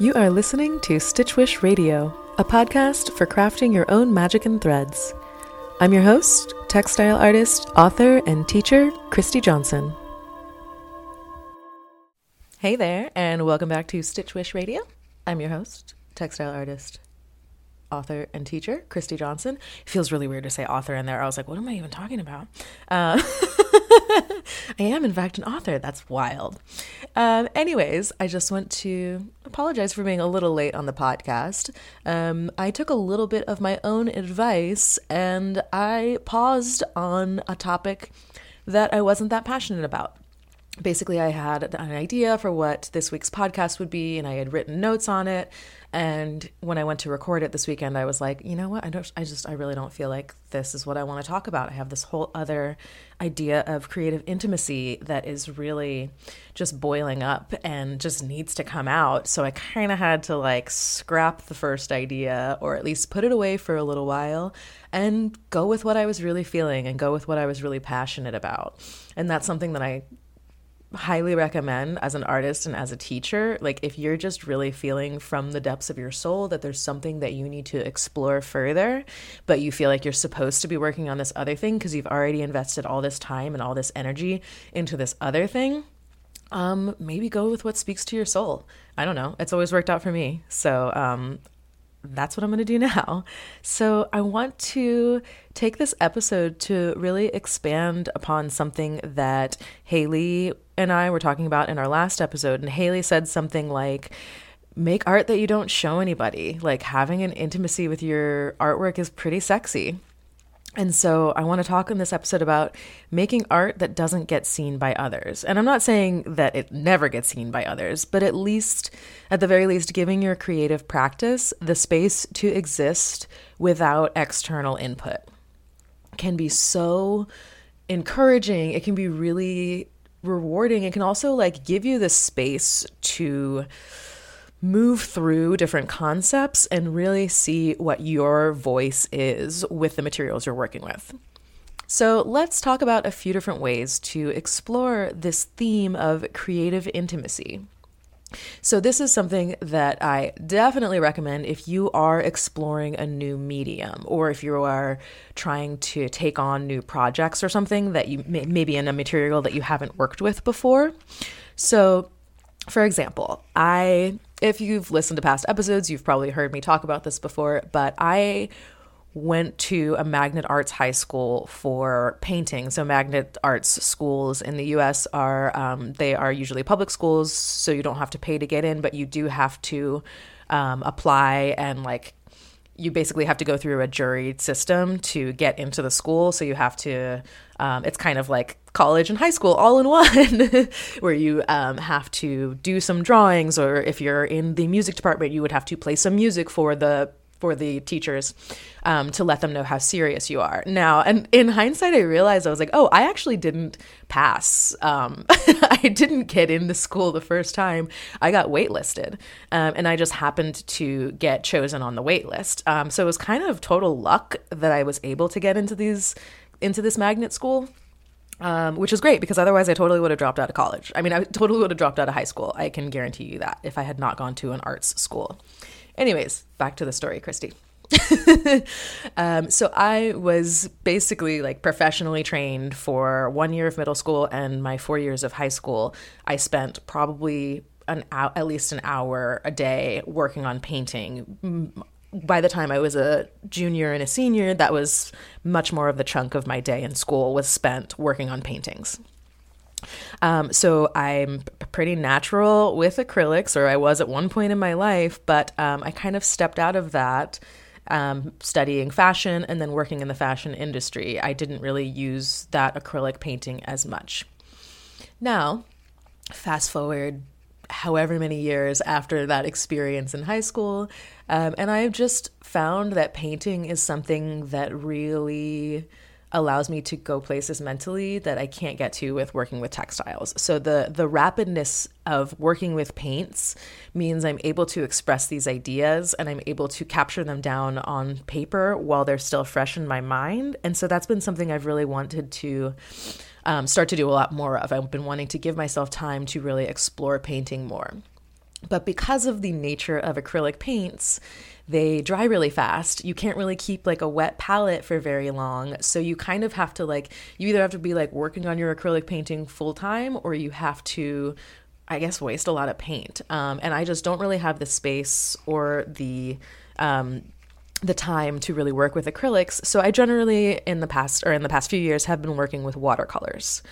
You are listening to Stitchwitch Radio, a podcast for crafting your own magic and threads. I'm your host, textile artist, author, and teacher, Christy Johnson. Hey there, and welcome back to Stitchwitch Radio. I'm your host, textile artist, author, and teacher, Christy Johnson. It feels really weird to say author in there. I was like, what am I even talking about? Uh, I am, in fact, an author. That's wild. Um, anyways, I just want to apologize for being a little late on the podcast. Um, I took a little bit of my own advice and I paused on a topic that I wasn't that passionate about basically I had an idea for what this week's podcast would be and I had written notes on it and when I went to record it this weekend I was like, you know what? I don't I just I really don't feel like this is what I want to talk about. I have this whole other idea of creative intimacy that is really just boiling up and just needs to come out. So I kind of had to like scrap the first idea or at least put it away for a little while and go with what I was really feeling and go with what I was really passionate about. And that's something that I highly recommend as an artist and as a teacher like if you're just really feeling from the depths of your soul that there's something that you need to explore further but you feel like you're supposed to be working on this other thing because you've already invested all this time and all this energy into this other thing um maybe go with what speaks to your soul. I don't know. It's always worked out for me. So um that's what I'm going to do now. So, I want to take this episode to really expand upon something that Haley and I were talking about in our last episode. And Haley said something like, make art that you don't show anybody. Like having an intimacy with your artwork is pretty sexy. And so I want to talk in this episode about making art that doesn't get seen by others. And I'm not saying that it never gets seen by others, but at least, at the very least, giving your creative practice the space to exist without external input can be so encouraging. It can be really rewarding. It can also like give you the space to move through different concepts and really see what your voice is with the materials you're working with. So, let's talk about a few different ways to explore this theme of creative intimacy. So, this is something that I definitely recommend if you are exploring a new medium or if you are trying to take on new projects or something that you may, maybe in a material that you haven't worked with before. So, for example, I if you've listened to past episodes, you've probably heard me talk about this before, but I went to a magnet arts high school for painting. So magnet arts schools in the U.S. are um, they are usually public schools, so you don't have to pay to get in, but you do have to um, apply and like you basically have to go through a jury system to get into the school. So you have to, um, it's kind of like college and high school all in one, where you um, have to do some drawings, or if you're in the music department, you would have to play some music for the for the teachers um, to let them know how serious you are. Now, and in hindsight, I realized I was like, oh, I actually didn't pass. Um, I didn't get in the school the first time. I got waitlisted, um, and I just happened to get chosen on the waitlist. Um, so it was kind of total luck that I was able to get into these into this magnet school. Um, which is great because otherwise I totally would have dropped out of college. I mean, I totally would have dropped out of high school. I can guarantee you that if I had not gone to an arts school. Anyways, back to the story, Christy. um, so I was basically like professionally trained for one year of middle school and my four years of high school. I spent probably an hour, at least an hour a day working on painting. By the time I was a junior and a senior, that was much more of the chunk of my day in school was spent working on paintings. Um, so I'm pretty natural with acrylics, or I was at one point in my life, but um, I kind of stepped out of that. Um, studying fashion and then working in the fashion industry, I didn't really use that acrylic painting as much. Now, fast forward however many years after that experience in high school, um, and I've just found that painting is something that really allows me to go places mentally that I can't get to with working with textiles. So the the rapidness of working with paints means I'm able to express these ideas and I'm able to capture them down on paper while they're still fresh in my mind. And so that's been something I've really wanted to um, start to do a lot more of. I've been wanting to give myself time to really explore painting more. But because of the nature of acrylic paints, they dry really fast. You can't really keep like a wet palette for very long. So you kind of have to like, you either have to be like working on your acrylic painting full time or you have to, I guess, waste a lot of paint. Um, and I just don't really have the space or the, um, the time to really work with acrylics. So I generally in the past or in the past few years have been working with watercolors.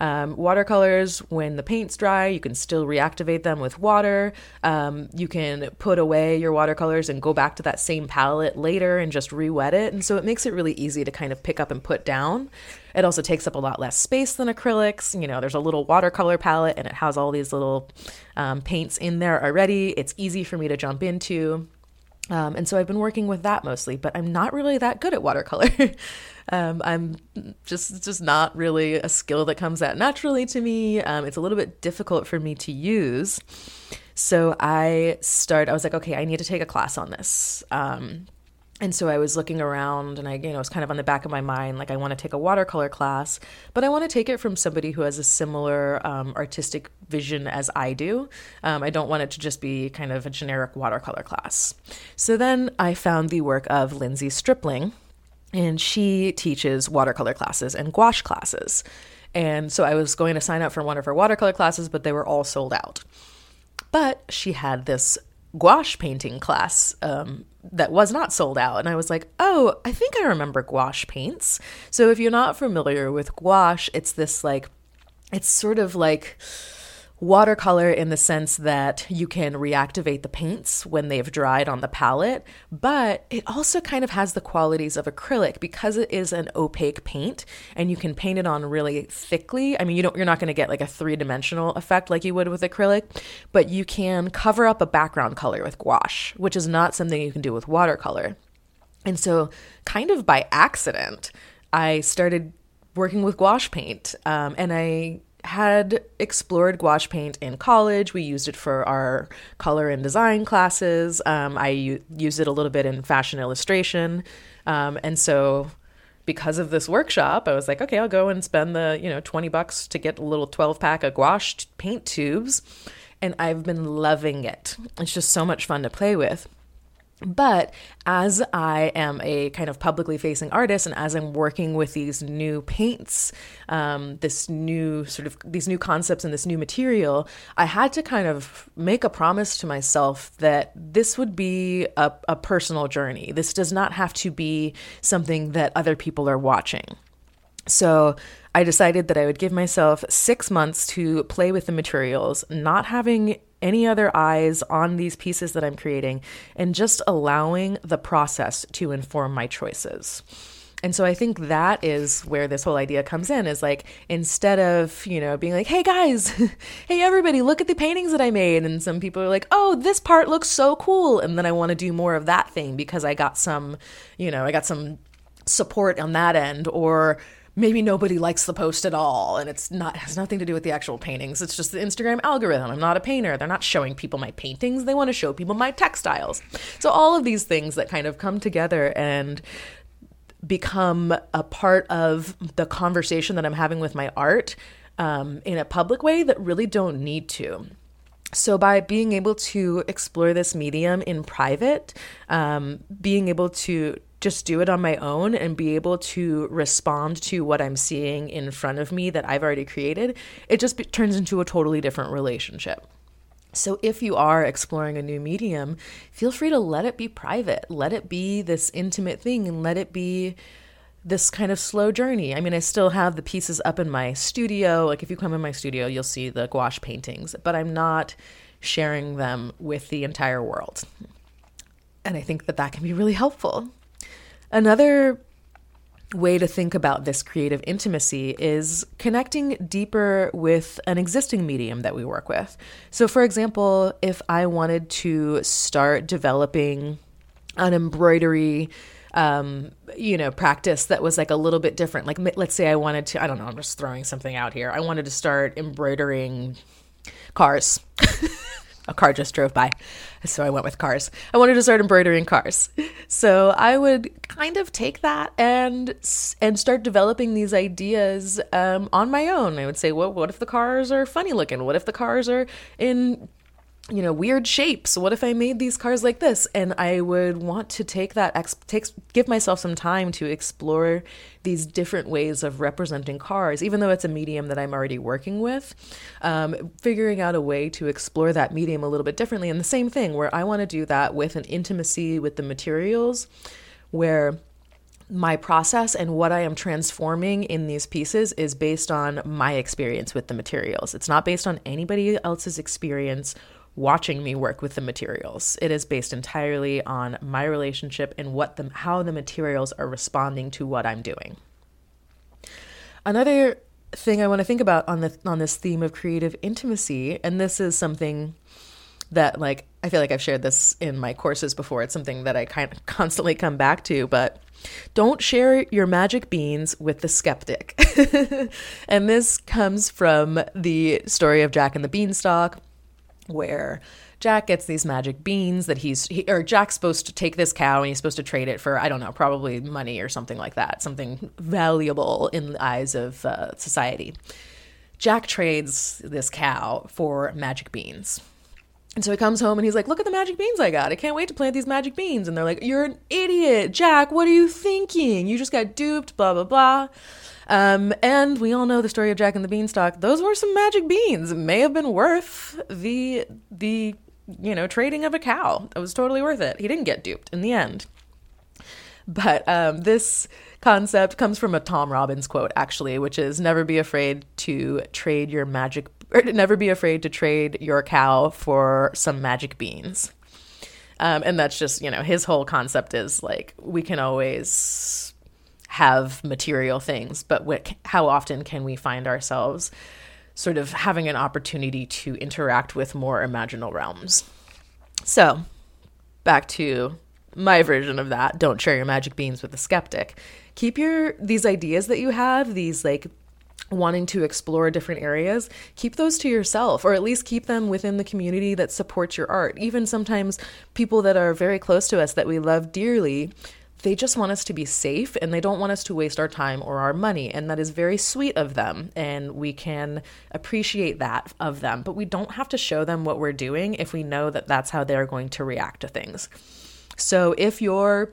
Um, watercolors, when the paint's dry, you can still reactivate them with water. Um, you can put away your watercolors and go back to that same palette later and just re wet it. And so it makes it really easy to kind of pick up and put down. It also takes up a lot less space than acrylics. You know, there's a little watercolor palette and it has all these little um, paints in there already. It's easy for me to jump into. Um, and so I've been working with that mostly, but I'm not really that good at watercolor. um, I'm just just not really a skill that comes out naturally to me. Um, it's a little bit difficult for me to use. So I start. I was like, okay, I need to take a class on this. Um, and so I was looking around and I, you know, it's kind of on the back of my mind, like I want to take a watercolor class, but I want to take it from somebody who has a similar um, artistic vision as I do. Um, I don't want it to just be kind of a generic watercolor class. So then I found the work of Lindsay Stripling, and she teaches watercolor classes and gouache classes. And so I was going to sign up for one of her watercolor classes, but they were all sold out. But she had this gouache painting class um, that was not sold out. And I was like, oh, I think I remember gouache paints. So if you're not familiar with gouache, it's this like, it's sort of like watercolor in the sense that you can reactivate the paints when they've dried on the palette, but it also kind of has the qualities of acrylic because it is an opaque paint and you can paint it on really thickly. I mean, you don't you're not going to get like a three-dimensional effect like you would with acrylic, but you can cover up a background color with gouache, which is not something you can do with watercolor. And so, kind of by accident, I started working with gouache paint, um, and I had explored gouache paint in college. We used it for our color and design classes. Um, I u- used it a little bit in fashion illustration. Um, and so because of this workshop, I was like, okay, I'll go and spend the, you know, 20 bucks to get a little 12 pack of gouache paint tubes. And I've been loving it. It's just so much fun to play with. But as I am a kind of publicly facing artist and as I'm working with these new paints, um, this new sort of these new concepts and this new material, I had to kind of make a promise to myself that this would be a, a personal journey. This does not have to be something that other people are watching. So I decided that I would give myself six months to play with the materials, not having any other eyes on these pieces that I'm creating, and just allowing the process to inform my choices. And so I think that is where this whole idea comes in is like instead of, you know, being like, "Hey guys, hey everybody, look at the paintings that I made." And some people are like, "Oh, this part looks so cool." And then I want to do more of that thing because I got some, you know, I got some support on that end or maybe nobody likes the post at all and it's not has nothing to do with the actual paintings. It's just the instagram algorithm. I'm not a painter. They're not showing people my paintings. They want to show people my textiles. So all of these things that kind of come together and become a part of the conversation that i'm having with my art um, in a public way that really don't need to. So, by being able to explore this medium in private, um, being able to just do it on my own and be able to respond to what I'm seeing in front of me that I've already created, it just be- turns into a totally different relationship. So, if you are exploring a new medium, feel free to let it be private. Let it be this intimate thing and let it be this kind of slow journey. I mean, I still have the pieces up in my studio. Like, if you come in my studio, you'll see the gouache paintings, but I'm not sharing them with the entire world. And I think that that can be really helpful. Another way to think about this creative intimacy is connecting deeper with an existing medium that we work with. So, for example, if I wanted to start developing an embroidery um, you know, practice that was like a little bit different. Like, let's say I wanted to, I don't know, I'm just throwing something out here. I wanted to start embroidering cars. a car just drove by. So I went with cars. I wanted to start embroidering cars. So I would kind of take that and and start developing these ideas um, on my own. I would say, well, what if the cars are funny looking? What if the cars are in you know weird shapes. What if i made these cars like this? And i would want to take that ex- takes give myself some time to explore these different ways of representing cars even though it's a medium that i'm already working with um, figuring out a way to explore that medium a little bit differently. And the same thing where i want to do that with an intimacy with the materials where my process and what I am transforming in these pieces is based on my experience with the materials. It's not based on anybody else's experience watching me work with the materials. It is based entirely on my relationship and what the how the materials are responding to what I'm doing. Another thing I want to think about on the on this theme of creative intimacy, and this is something that like I feel like I've shared this in my courses before. It's something that I kind of constantly come back to, but don't share your magic beans with the skeptic. and this comes from the story of Jack and the Beanstalk where Jack gets these magic beans that he's he, or Jack's supposed to take this cow and he's supposed to trade it for I don't know probably money or something like that something valuable in the eyes of uh, society. Jack trades this cow for magic beans. And so he comes home and he's like, Look at the magic beans I got. I can't wait to plant these magic beans. And they're like, You're an idiot. Jack, what are you thinking? You just got duped, blah, blah, blah. Um, and we all know the story of Jack and the Beanstalk. Those were some magic beans. May have been worth the the you know trading of a cow. It was totally worth it. He didn't get duped in the end. But um, this concept comes from a Tom Robbins quote, actually, which is "Never be afraid to trade your magic, or never be afraid to trade your cow for some magic beans." Um, and that's just you know his whole concept is like we can always have material things, but what, how often can we find ourselves sort of having an opportunity to interact with more imaginal realms? So, back to my version of that don't share your magic beans with the skeptic. Keep your these ideas that you have, these like wanting to explore different areas, keep those to yourself, or at least keep them within the community that supports your art. Even sometimes people that are very close to us that we love dearly they just want us to be safe and they don't want us to waste our time or our money. And that is very sweet of them. And we can appreciate that of them. But we don't have to show them what we're doing if we know that that's how they're going to react to things. So if you're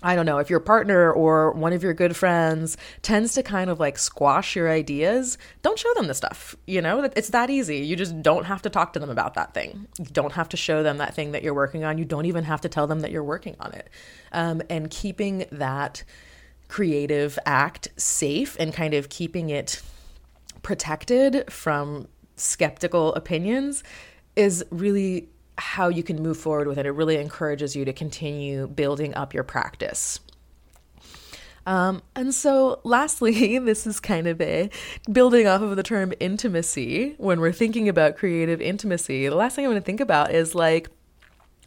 I don't know, if your partner or one of your good friends tends to kind of like squash your ideas, don't show them the stuff. You know, it's that easy. You just don't have to talk to them about that thing. You don't have to show them that thing that you're working on. You don't even have to tell them that you're working on it. Um, and keeping that creative act safe and kind of keeping it protected from skeptical opinions is really how you can move forward with it. It really encourages you to continue building up your practice. Um, and so, lastly, this is kind of a building off of the term intimacy. When we're thinking about creative intimacy, the last thing I want to think about is like,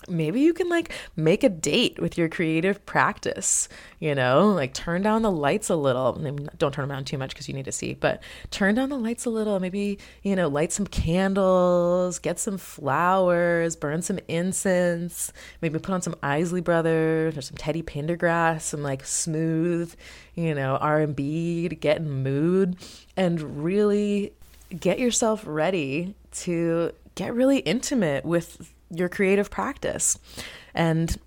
maybe you can like make a date with your creative practice you know? Like turn down the lights a little. Don't turn them down too much because you need to see but turn down the lights a little. Maybe you know light some candles get some flowers burn some incense maybe put on some isley brothers or some teddy pendergrass some like smooth you know r&b to get in mood and really get yourself ready to get really intimate with your creative practice. And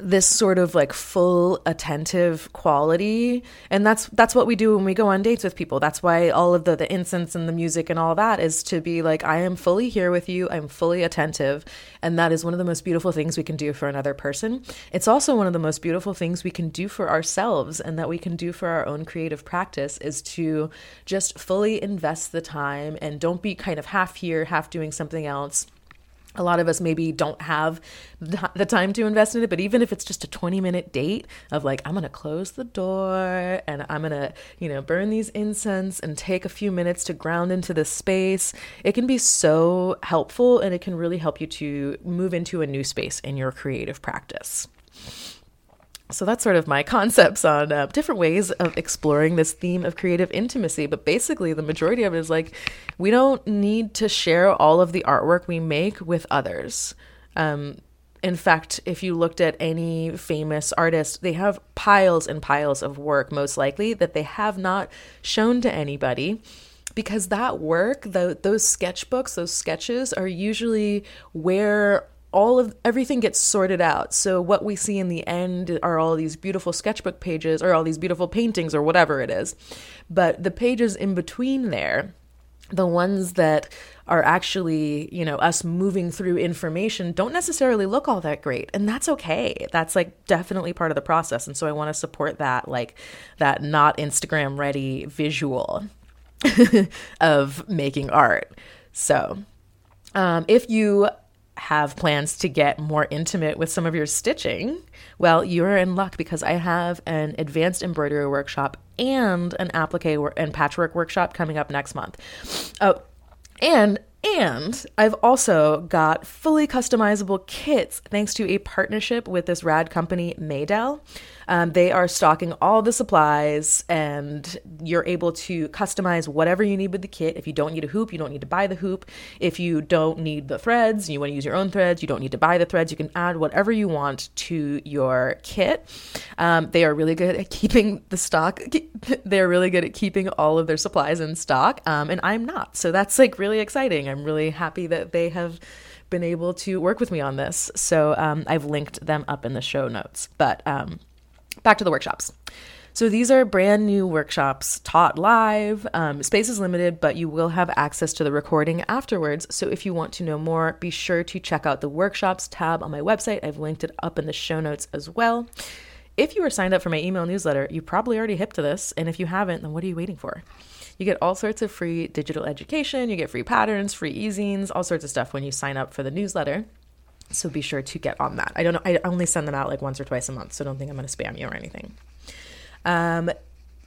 this sort of like full attentive quality and that's that's what we do when we go on dates with people. That's why all of the the incense and the music and all that is to be like i am fully here with you. I'm fully attentive. And that is one of the most beautiful things we can do for another person. It's also one of the most beautiful things we can do for ourselves and that we can do for our own creative practice is to just fully invest the time and don't be kind of half here half doing something else a lot of us maybe don't have the time to invest in it but even if it's just a 20 minute date of like i'm going to close the door and i'm going to you know burn these incense and take a few minutes to ground into this space it can be so helpful and it can really help you to move into a new space in your creative practice so that's sort of my concepts on uh, different ways of exploring this theme of creative intimacy. But basically, the majority of it is like we don't need to share all of the artwork we make with others. Um, in fact, if you looked at any famous artist, they have piles and piles of work, most likely, that they have not shown to anybody because that work, the, those sketchbooks, those sketches are usually where all of everything gets sorted out. So what we see in the end are all these beautiful sketchbook pages or all these beautiful paintings or whatever it is. But the pages in between there, the ones that are actually, you know, us moving through information don't necessarily look all that great. And that's okay. That's like definitely part of the process. And so I want to support that, like that not Instagram ready visual of making art. So um, if you have plans to get more intimate with some of your stitching, well, you're in luck because I have an advanced embroidery workshop and an applique and patchwork workshop coming up next month. Oh, and and I've also got fully customizable kits thanks to a partnership with this rad company, Maydel. Um, they are stocking all the supplies, and you're able to customize whatever you need with the kit. If you don't need a hoop, you don't need to buy the hoop. If you don't need the threads, you want to use your own threads, you don't need to buy the threads. You can add whatever you want to your kit. Um, they are really good at keeping the stock. They're really good at keeping all of their supplies in stock, um, and I'm not. So that's like really exciting. I'm really happy that they have been able to work with me on this. So um, I've linked them up in the show notes. But um, back to the workshops. So these are brand new workshops taught live. Um, space is limited, but you will have access to the recording afterwards. So if you want to know more, be sure to check out the workshops tab on my website. I've linked it up in the show notes as well. If you are signed up for my email newsletter, you probably already hip to this. And if you haven't, then what are you waiting for? You get all sorts of free digital education, you get free patterns, free e-zines, all sorts of stuff when you sign up for the newsletter. So be sure to get on that. I don't know, I only send them out like once or twice a month, so don't think I'm going to spam you or anything. Um,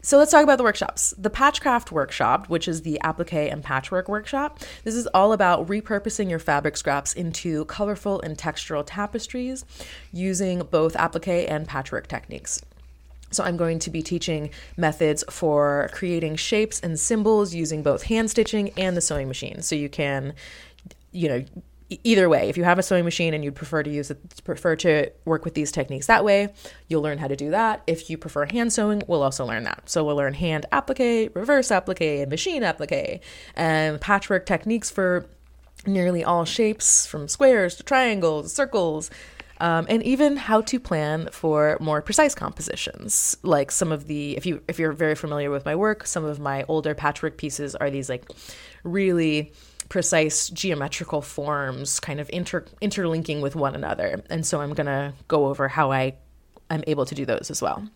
so let's talk about the workshops. The Patchcraft workshop, which is the applique and patchwork workshop, this is all about repurposing your fabric scraps into colorful and textural tapestries using both applique and patchwork techniques. So I'm going to be teaching methods for creating shapes and symbols using both hand stitching and the sewing machine. So you can, you know, either way if you have a sewing machine and you'd prefer to use it prefer to work with these techniques that way you'll learn how to do that. If you prefer hand sewing we'll also learn that. So we'll learn hand applique reverse applique and machine applique and patchwork techniques for nearly all shapes from squares to triangles circles um, and even how to plan for more precise compositions. Like some of the if you if you're very familiar with my work some of my older patchwork pieces are these like really precise geometrical forms kind of inter- interlinking with one another. And so I'm going to go over how I am able to do those as well.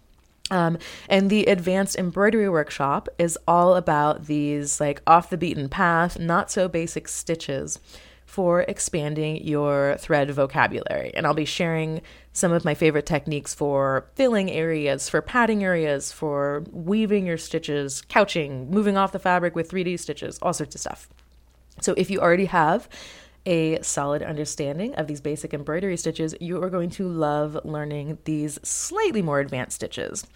Um, and the advanced embroidery workshop is all about these like off the beaten path, not so basic stitches for expanding your thread vocabulary. And I'll be sharing some of my favorite techniques for filling areas, for padding areas, for weaving your stitches, couching, moving off the fabric with 3D stitches, all sorts of stuff. So if you already have a solid understanding of these basic embroidery stitches, you are going to love learning these slightly more advanced stitches.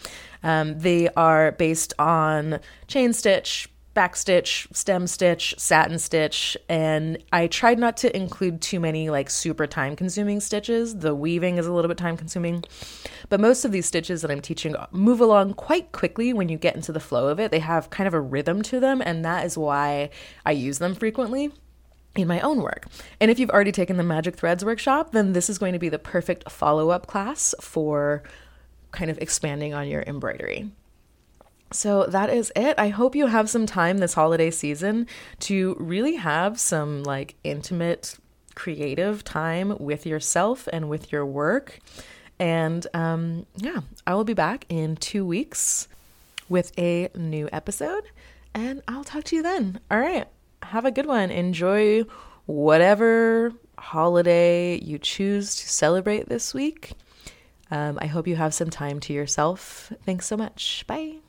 Um, they are based on chain stitch, back stitch, stem stitch, satin stitch, and I tried not to include too many like super time consuming stitches. The weaving is a little bit time consuming, but most of these stitches that I'm teaching move along quite quickly when you get into the flow of it. They have kind of a rhythm to them, and that is why I use them frequently in my own work. And if you've already taken the Magic Threads workshop, then this is going to be the perfect follow up class for kind of expanding on your embroidery. So that is it. I hope you have some time this holiday season to really have some like intimate, creative time with yourself and with your work. And um, yeah, I will be back in two weeks with a new episode, and I'll talk to you then. All right. Have a good one. Enjoy whatever holiday you choose to celebrate this week. Um, I hope you have some time to yourself. Thanks so much. Bye.